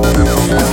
Yeah.